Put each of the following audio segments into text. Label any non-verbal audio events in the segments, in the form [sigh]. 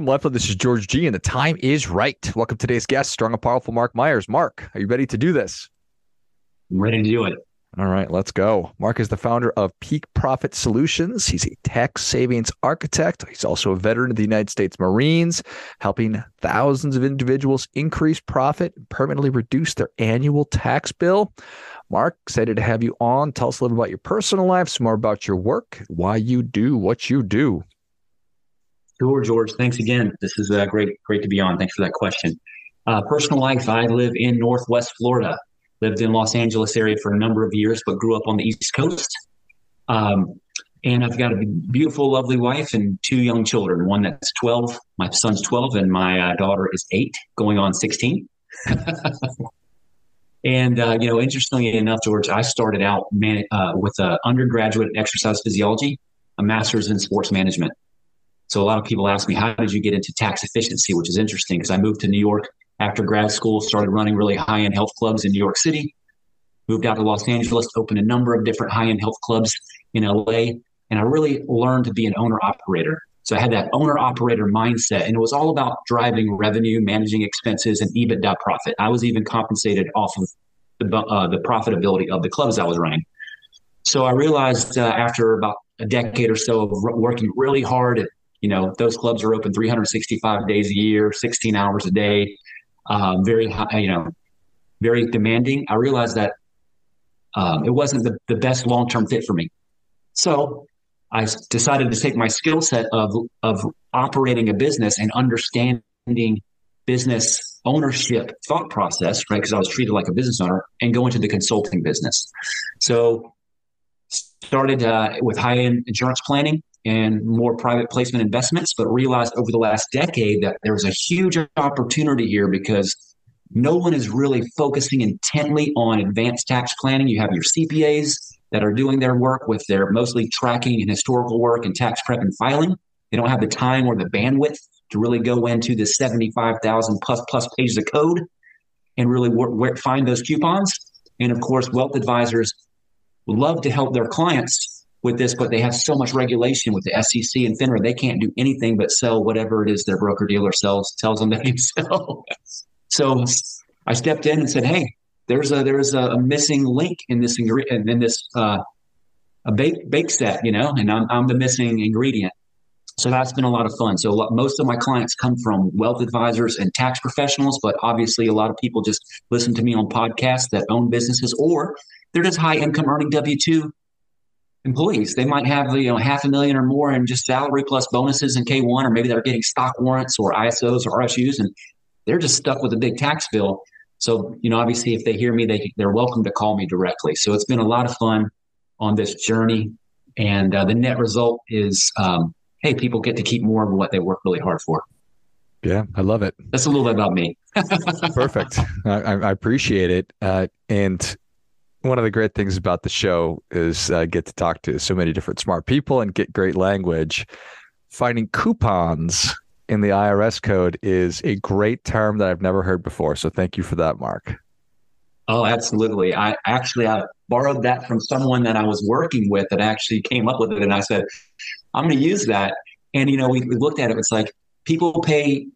I'm left This is George G, and the time is right. Welcome to today's guest, strong and powerful Mark Myers. Mark, are you ready to do this? I'm ready to do it. All right, let's go. Mark is the founder of Peak Profit Solutions. He's a tax savings architect. He's also a veteran of the United States Marines, helping thousands of individuals increase profit and permanently reduce their annual tax bill. Mark, excited to have you on. Tell us a little about your personal life, some more about your work, why you do what you do. Sure, George. Thanks again. This is uh, great, great to be on. Thanks for that question. Uh, personal life: I live in Northwest Florida. Lived in Los Angeles area for a number of years, but grew up on the East Coast. Um, and I've got a beautiful, lovely wife and two young children. One that's 12, my son's 12, and my uh, daughter is eight, going on 16. [laughs] and uh, you know, interestingly enough, George, I started out man- uh, with an undergraduate in exercise physiology, a master's in sports management. So a lot of people ask me, how did you get into tax efficiency? Which is interesting because I moved to New York after grad school, started running really high end health clubs in New York City, moved out to Los Angeles, opened a number of different high end health clubs in LA. And I really learned to be an owner operator. So I had that owner operator mindset, and it was all about driving revenue, managing expenses, and EBITDA profit. I was even compensated off of the, uh, the profitability of the clubs I was running. So I realized uh, after about a decade or so of working really hard at you know, those clubs are open 365 days a year, 16 hours a day, um, very high, you know, very demanding. I realized that um, it wasn't the, the best long term fit for me. So I decided to take my skill set of, of operating a business and understanding business ownership thought process, right? Because I was treated like a business owner and go into the consulting business. So started uh, with high end insurance planning and more private placement investments, but realized over the last decade that there was a huge opportunity here because no one is really focusing intently on advanced tax planning. You have your CPAs that are doing their work with their mostly tracking and historical work and tax prep and filing. They don't have the time or the bandwidth to really go into the 75,000 plus plus pages of code and really work, work, find those coupons. And of course, wealth advisors love to help their clients with this, but they have so much regulation with the SEC and FINRA, they can't do anything but sell whatever it is their broker dealer sells tells them they [laughs] sell. so I stepped in and said, "Hey, there's a there's a, missing link in this ingredient in this uh, a bake bake set, you know, and I'm I'm the missing ingredient." So that's been a lot of fun. So most of my clients come from wealth advisors and tax professionals, but obviously a lot of people just listen to me on podcasts that own businesses or they're just high income earning W two employees. They might have you know half a million or more in just salary plus bonuses and K one, or maybe they're getting stock warrants or ISOs or RSUs, and they're just stuck with a big tax bill. So you know, obviously, if they hear me, they they're welcome to call me directly. So it's been a lot of fun on this journey, and uh, the net result is, um, hey, people get to keep more of what they work really hard for. Yeah, I love it. That's a little bit about me. [laughs] Perfect. I, I, appreciate it. Uh, and one of the great things about the show is I get to talk to so many different smart people and get great language. Finding coupons in the IRS code is a great term that I've never heard before. So thank you for that, Mark. Oh, absolutely. I actually I borrowed that from someone that I was working with that actually came up with it, and I said, "I'm going to use that." And you know, we, we looked at it. It's like people pay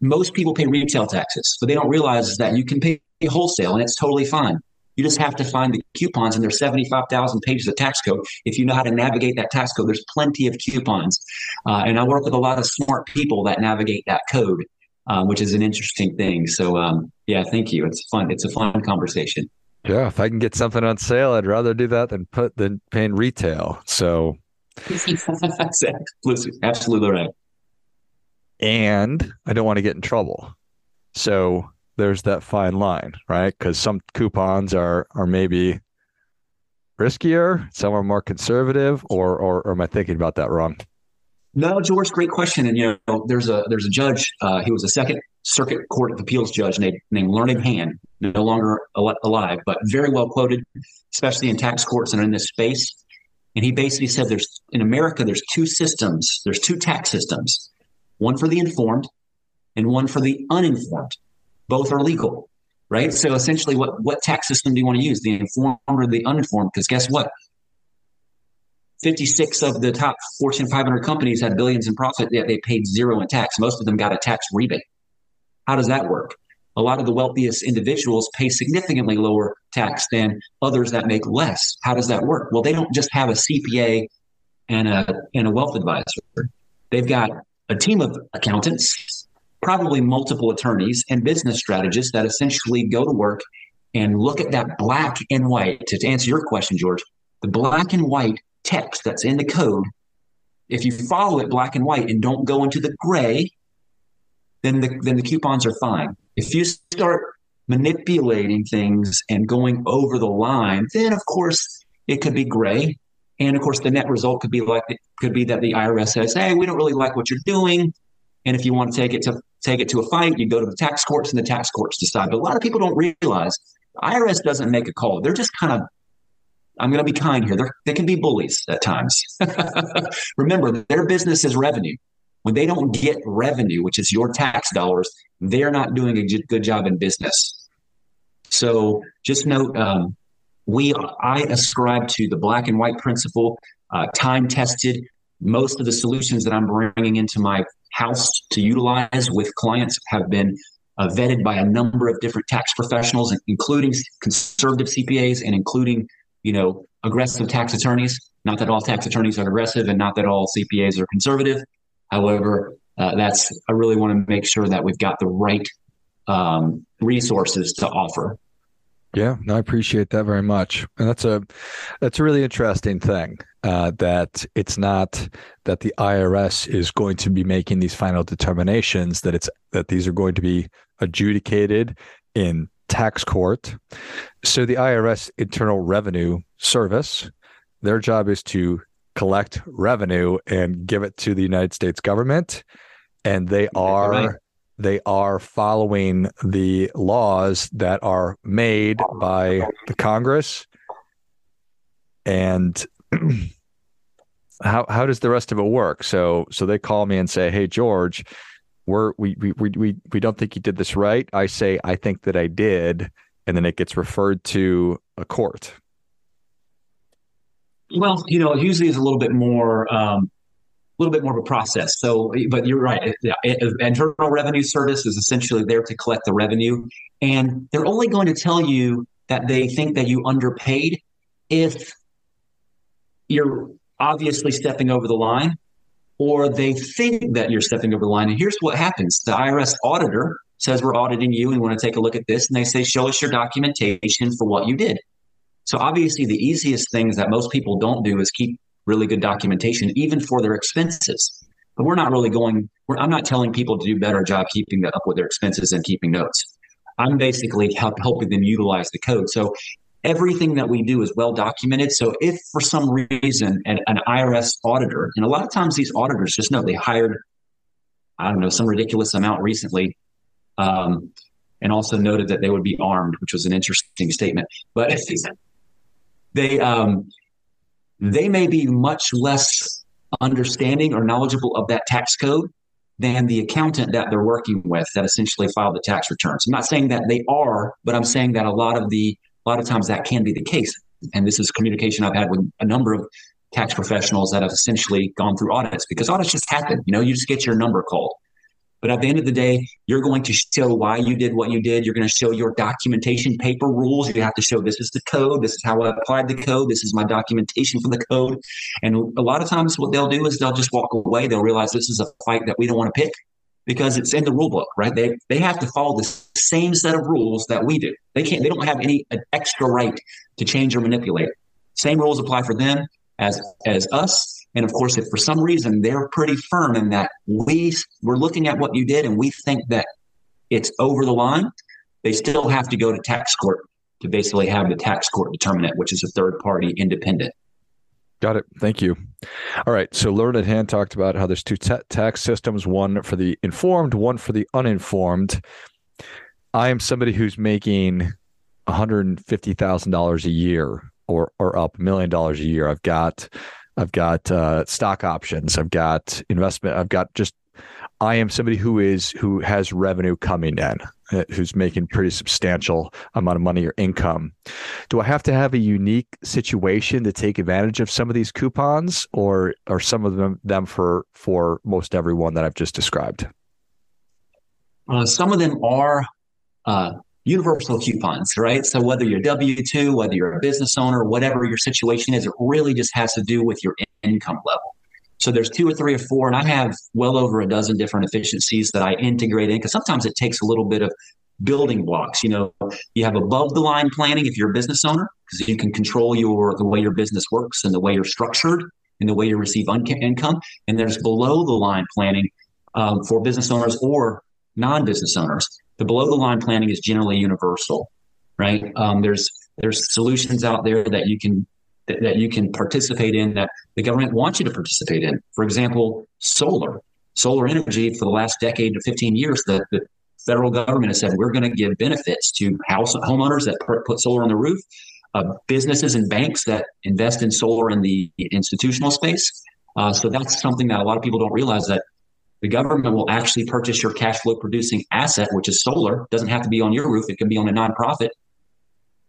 most people pay retail taxes, but they don't realize that you can pay wholesale, and it's totally fine. You just have to find the coupons, and there's 75,000 pages of tax code. If you know how to navigate that tax code, there's plenty of coupons. Uh, and I work with a lot of smart people that navigate that code, uh, which is an interesting thing. So, um, yeah, thank you. It's fun. It's a fun conversation. Yeah, if I can get something on sale, I'd rather do that than put than paying retail. So, absolutely right. And I don't want to get in trouble. So there's that fine line, right? Because some coupons are are maybe riskier, some are more conservative, or, or, or am I thinking about that wrong? No, George, great question. And you know, there's a there's a judge. Uh, he was a second circuit court of appeals judge named named Learned Hand, no longer alive, but very well quoted, especially in tax courts and in this space. And he basically said, "There's in America, there's two systems. There's two tax systems, one for the informed, and one for the uninformed." Both are legal, right? So essentially, what what tax system do you want to use, the informed or the uninformed? Because guess what? 56 of the top Fortune 500 companies had billions in profit, yet they paid zero in tax. Most of them got a tax rebate. How does that work? A lot of the wealthiest individuals pay significantly lower tax than others that make less. How does that work? Well, they don't just have a CPA and a and a wealth advisor. They've got a team of accountants, probably multiple attorneys and business strategists that essentially go to work and look at that black and white. To answer your question, George, the black and white text that's in the code, if you follow it black and white and don't go into the gray, then the then the coupons are fine. If you start manipulating things and going over the line, then of course it could be gray. And of course, the net result could be like could be that the IRS says, "Hey, we don't really like what you're doing," and if you want to take it to take it to a fight, you go to the tax courts, and the tax courts decide. But a lot of people don't realize IRS doesn't make a call; they're just kind of I'm going to be kind here. They're, they can be bullies at times. [laughs] Remember, their business is revenue. When they don't get revenue, which is your tax dollars, they're not doing a good job in business. So just note, um, we I ascribe to the black and white principle, uh, time tested. Most of the solutions that I'm bringing into my house to utilize with clients have been uh, vetted by a number of different tax professionals, including conservative CPAs and including you know, aggressive tax attorneys. Not that all tax attorneys are aggressive and not that all CPAs are conservative. However, uh, that's I really want to make sure that we've got the right um, resources to offer. Yeah, no, I appreciate that very much, and that's a that's a really interesting thing. Uh, that it's not that the IRS is going to be making these final determinations; that it's that these are going to be adjudicated in tax court. So the IRS Internal Revenue Service, their job is to collect revenue and give it to the United States government, and they are right. They are following the laws that are made by the Congress. And [clears throat] how how does the rest of it work? So so they call me and say, "Hey George, we're we we we we don't think you did this right. I say I think that I did, and then it gets referred to a court. Well, you know, usually it's a little bit more, um, little bit more of a process. So, but you're right. Uh, Internal Revenue Service is essentially there to collect the revenue, and they're only going to tell you that they think that you underpaid if you're obviously stepping over the line or they think that you're stepping over the line. And here's what happens the IRS auditor says, We're auditing you and want to take a look at this. And they say, Show us your documentation for what you did. So, obviously, the easiest things that most people don't do is keep really good documentation, even for their expenses. But we're not really going, I'm not telling people to do a better job keeping up with their expenses and keeping notes. I'm basically help, helping them utilize the code. So everything that we do is well documented. So if for some reason an, an, IRS auditor, and a lot of times these auditors just know they hired, I don't know, some ridiculous amount recently, um, and also noted that they would be armed, which was an interesting statement. But [laughs] they um, they may be much less understanding or knowledgeable of that tax code than the accountant that they're working with that essentially filed the tax returns. I'm not saying that they are, but I'm saying that a lot of the a lot of times that can be the case. And this is communication I've had with a number of tax professionals that have essentially gone through audits because audits just happen. You know, you just get your number called. But at the end of the day, you're going to show why you did what you did. You're going to show your documentation paper rules. You have to show this is the code. This is how I applied the code. This is my documentation for the code. And a lot of times, what they'll do is they'll just walk away. They'll realize this is a fight that we don't want to pick because it's in the rule book, right? They they have to follow the same set of rules that we do. They can't. They don't have any extra right to change or manipulate. Same rules apply for them as as us. And of course, if for some reason they're pretty firm in that we we're looking at what you did and we think that it's over the line, they still have to go to tax court to basically have the tax court determine it, which is a third party independent. Got it. Thank you. All right. So Learned Hand talked about how there's two tax systems, one for the informed, one for the uninformed. I am somebody who's making $150,000 a year or or up, million dollars a year. I've got I've got uh, stock options. I've got investment. I've got just I am somebody who is who has revenue coming in, uh, who's making pretty substantial amount of money or income. Do I have to have a unique situation to take advantage of some of these coupons, or are some of them them for for most everyone that I've just described? Uh, some of them are uh, universal coupons, right? So whether you're W two, whether you're a business owner, whatever your situation is, it really just has to do with your income level. So there's two or three or four, and I have well over a dozen different efficiencies that I integrate in because sometimes it takes a little bit of building blocks. You know, you have above the line planning if you're a business owner because you can control your the way your business works and the way you're structured and the way you receive un- income. And there's below the line planning um, for business owners or non-business owners. The below the line planning is generally universal, right? Um, there's there's solutions out there that you can that, that you can participate in that the government wants you to participate in. For example, solar. Solar energy for the last decade to 15 years, the, the federal government has said we're going to give benefits to house homeowners that put solar on the roof, uh, businesses and banks that invest in solar in the institutional space. Uh, so that's something that a lot of people don't realize that the government will actually purchase your cash flow producing asset, which is solar. It doesn't have to be on your roof; it can be on a nonprofit,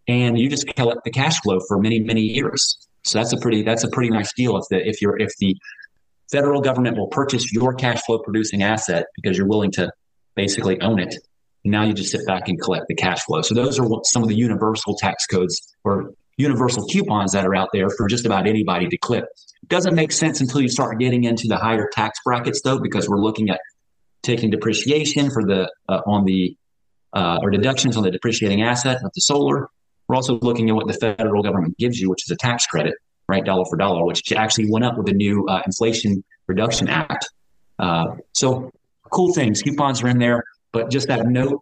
and you just collect the cash flow for many many years. So that's a pretty that's a pretty nice deal if the if you're if the federal government will purchase your cash flow producing asset because you're willing to basically own it. Now you just sit back and collect the cash flow. So those are some of the universal tax codes or universal coupons that are out there for just about anybody to clip. Doesn't make sense until you start getting into the higher tax brackets though, because we're looking at taking depreciation for the uh, on the uh, or deductions on the depreciating asset of the solar we're also looking at what the federal government gives you, which is a tax credit, right, dollar for dollar, which actually went up with the new uh, Inflation Reduction Act. Uh, so cool things. Coupons are in there, but just that note.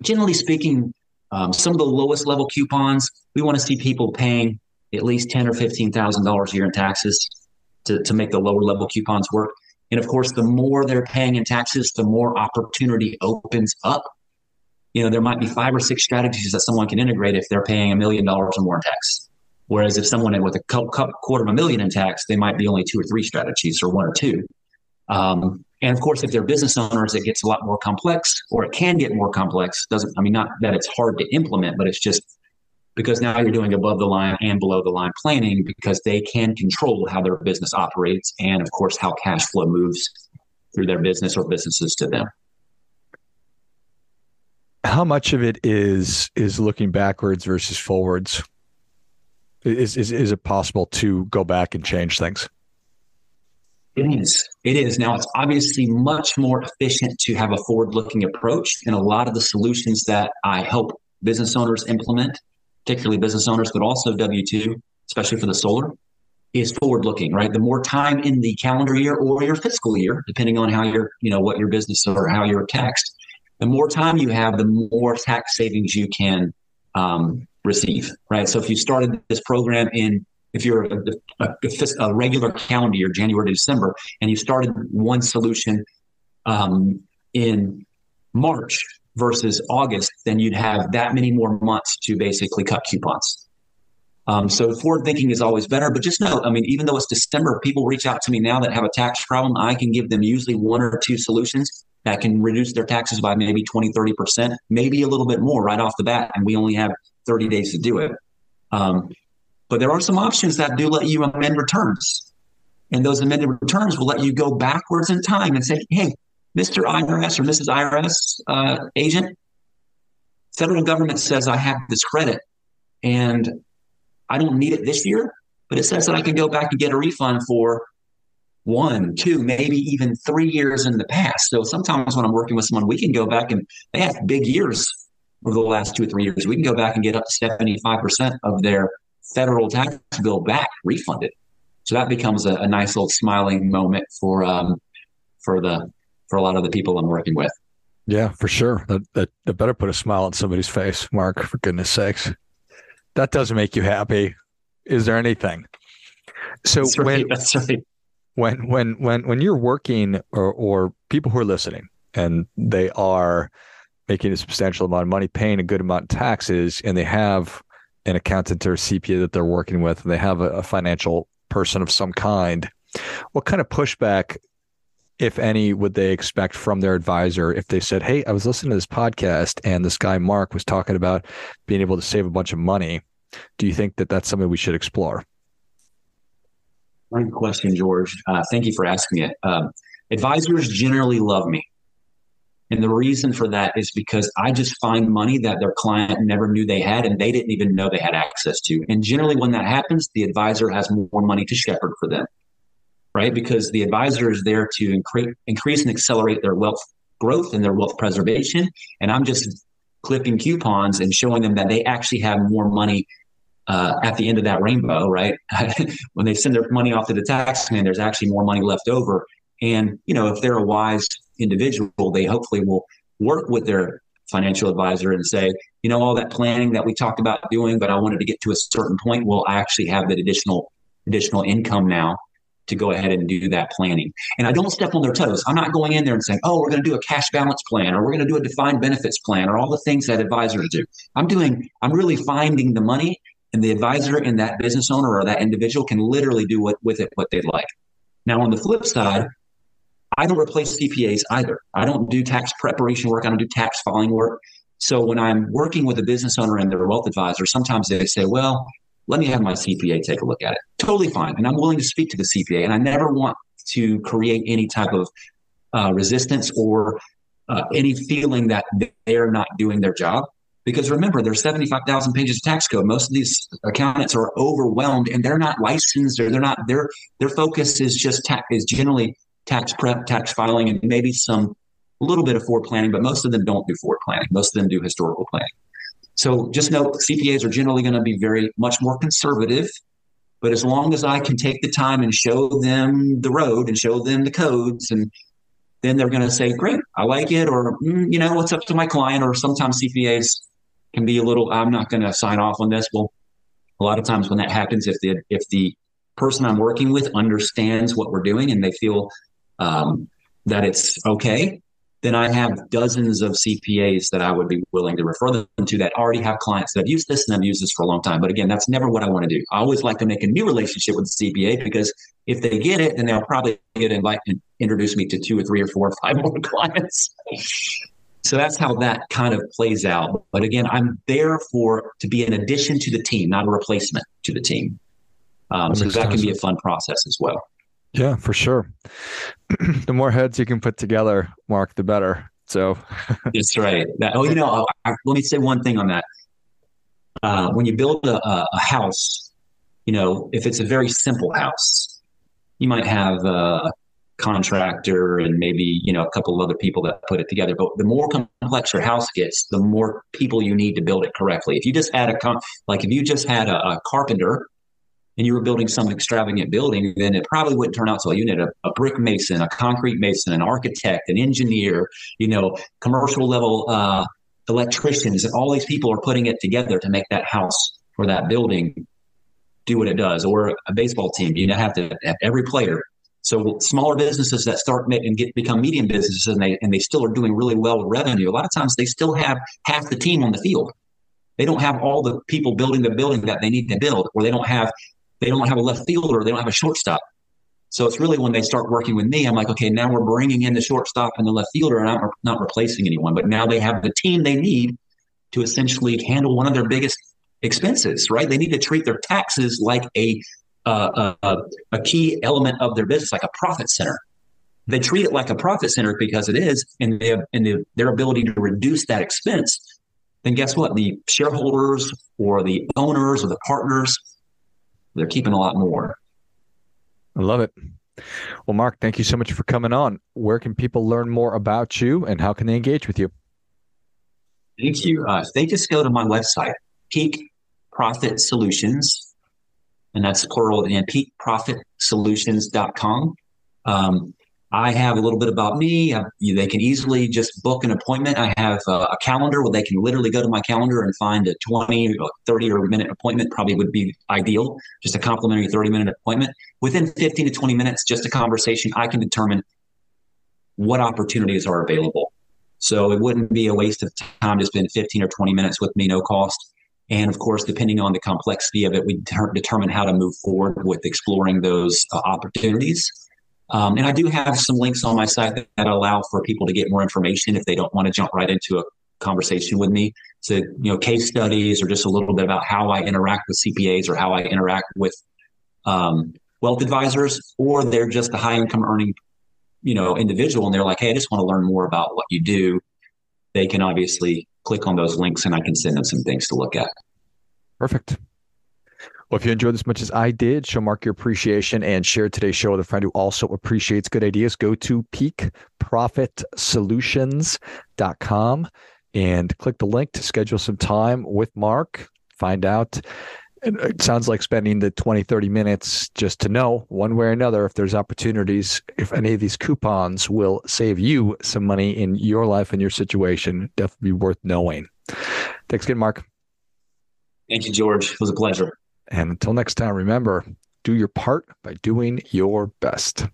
Generally speaking, um, some of the lowest level coupons, we want to see people paying at least ten or fifteen thousand dollars a year in taxes to, to make the lower level coupons work. And of course, the more they're paying in taxes, the more opportunity opens up you know, there might be five or six strategies that someone can integrate if they're paying a million dollars or more in tax. Whereas if someone with a quarter of a million in tax, they might be only two or three strategies or one or two. Um, and of course, if they're business owners, it gets a lot more complex, or it can get more complex. Doesn't I mean not that it's hard to implement, but it's just because now you're doing above the line and below the line planning because they can control how their business operates and of course how cash flow moves through their business or businesses to them how much of it is is looking backwards versus forwards? Is is is it possible to go back and change things? It is. It is. Now it's obviously much more efficient to have a forward-looking approach, and a lot of the solutions that I help business owners implement, particularly business owners, but also W two, especially for the solar, is forward-looking. Right. The more time in the calendar year or your fiscal year, depending on how you're, you know, what your business or how you're taxed, the more time you have, the more tax savings you can um, receive, right? So if you started this program in, if you're a, a, a, regular calendar year, January to December, and you started one solution um, in March versus August, then you'd have that many more months to basically cut coupons. Um, so forward thinking is always better, but just know, I mean, even though it's December, people reach out to me now that have a tax problem. I can give them usually one or two solutions that can reduce their taxes by maybe 20, 30%, maybe a little bit more right off the bat. And we only have 30 days to do it. Um, but there are some options that do let you amend returns. And those amended returns will let you go backwards in time and say, hey, Mr. IRS or Mrs. IRS uh, agent, federal government says I have this credit and I don't need it this year, but it says that I can go back and get a refund for one, two, maybe even three years in the past. So sometimes when I'm working with someone, we can go back and they have big years over the last two or three years. We can go back and get up to 75% of their federal tax bill back refunded. So that becomes a, a nice little smiling moment for um, for the for a lot of the people I'm working with. Yeah, for sure. That, that, that better put a smile on somebody's face, Mark, for goodness sakes. That doesn't make you happy. Is there anything? So that's when right, that's right when when when when you're working or or people who are listening and they are making a substantial amount of money, paying a good amount of taxes, and they have an accountant or CPA that they're working with, and they have a, a financial person of some kind. What kind of pushback if any, would they expect from their advisor if they said, Hey, I was listening to this podcast and this guy, Mark, was talking about being able to save a bunch of money? Do you think that that's something we should explore? Great question, George. Uh, thank you for asking it. Um, advisors generally love me. And the reason for that is because I just find money that their client never knew they had and they didn't even know they had access to. And generally, when that happens, the advisor has more money to shepherd for them, right? Because the advisor is there to increase, increase and accelerate their wealth growth and their wealth preservation. And I'm just clipping coupons and showing them that they actually have more money uh, at the end of that rainbow, right? [laughs] when they send their money off to the tax man, there's actually more money left over. And, you know, if they're a wise individual, they hopefully will work with their financial advisor and say, you know, all that planning that we talked about doing, but I wanted to get to a certain point. Well, I actually have that additional additional income now to go ahead and do that planning. And I don't step on their toes. I'm not going in there and saying, oh, we're going to do a cash balance plan or we're going to do a defined benefits plan or all the things that advisors do. I'm doing, I'm really finding the money and the advisor and that business owner or that individual can literally do what, with it what they'd like. Now, on the flip side, I don't replace CPAs either. I don't do tax preparation work. I don't do tax filing work. So when I'm working with a business owner and their wealth advisor, sometimes they say, well, let me have my CPA take a look at it. Totally fine. And I'm willing to speak to the CPA. And I never want to create any type of uh, resistance or uh, any feeling that they're not doing their job. Because remember, there's 75,000 pages of tax code. Most of these accountants are overwhelmed and they're not licensed or they're not, their, their focus is just tax, is generally tax prep, tax filing, and maybe some a little bit of forward planning, but most of them don't do forward planning. Most of them do historical planning. So just note CPAs are generally going to be very much more conservative. But as long as I can take the time and show them the road and show them the codes, and then they're going to say, "Great, I like it," or mm, you know, "What's up to my client?" Or sometimes CPAs can be a little, "I'm not going to sign off on this." Well, a lot of times when that happens, if the if the person I'm working with understands what we're doing and they feel um, that it's okay, then I have dozens of CPAs that I would be willing to refer them to that already have clients that have used this and have used this for a long time. But again, that's never what I want to do. I always like to make a new relationship with the CPA because if they get it, then they'll probably get invite and introduce me to two or three or four or five more [laughs] clients. So that's how that kind of plays out. But again, I'm there for to be an addition to the team, not a replacement to the team. Um, so that can be a fun process as well. Yeah, for sure. [clears throat] the more heads you can put together, Mark, the better. So [laughs] that's right. That, oh, you know, I, let me say one thing on that. Uh, when you build a, a, house, you know, if it's a very simple house, you might have a contractor and maybe you know a couple of other people that put it together. But the more complex your house gets, the more people you need to build it correctly. If you just had a like if you just had a, a carpenter and you were building some extravagant building, then it probably wouldn't turn out so well. You need a, a brick mason, a concrete mason, an architect, an engineer, you know, commercial level uh, electricians, and all these people are putting it together to make that house or that building do what it does. Or a baseball team, you have to have every player. So smaller businesses that start and get become medium businesses and they and they still are doing really well with revenue. A lot of times they still have half the team on the field. They don't have all the people building the building that they need to build, or they don't have they don't have a left fielder, they don't have a shortstop. So it's really when they start working with me, I'm like, okay, now we're bringing in the shortstop and the left fielder, and I'm not replacing anyone. But now they have the team they need to essentially handle one of their biggest expenses, right? They need to treat their taxes like a uh, a, a key element of their business, like a profit center. They treat it like a profit center because it is, and they have, and the, their ability to reduce that expense. Then guess what? The shareholders or the owners or the partners they're keeping a lot more. I love it. Well, Mark, thank you so much for coming on. Where can people learn more about you and how can they engage with you? Thank you. Uh, they just go to my website, Peak Profit Solutions, and that's plural, and peakprofitsolutions.com. Um, I have a little bit about me. they can easily just book an appointment. I have a, a, calendar where they can literally go to my calendar and find a 20 or 30 or minute appointment, probably would be ideal. Just a complimentary 30 minute appointment. Within 15 to 20 minutes, just a conversation, I can determine what opportunities are available. So it wouldn't be a waste of time to spend 15 or 20 minutes with me, no cost. And of course, depending on the complexity of it, we determine how to move forward with exploring those uh, opportunities. Um, and I do have some links on my site that, allow for people to get more information if they don't want to jump right into a conversation with me. to you know, case studies or just a little bit about how I interact with CPAs or how I interact with um, wealth advisors, or they're just a high income earning, you know, individual and they're like, hey, I just want to learn more about what you do. They can obviously click on those links and I can send them some things to look at. Perfect. Well, if you enjoyed as much as I did, show Mark your appreciation and share today's show with a friend who also appreciates good ideas. Go to peakprofitsolutions.com and click the link to schedule some time with Mark. Find out. It sounds like spending the 20, 30 minutes just to know one way or another if there's opportunities, if any of these coupons will save you some money in your life and your situation. Definitely worth knowing. Thanks again, Mark. Thank you, George. It was a pleasure. And until next time, remember do your part by doing your best.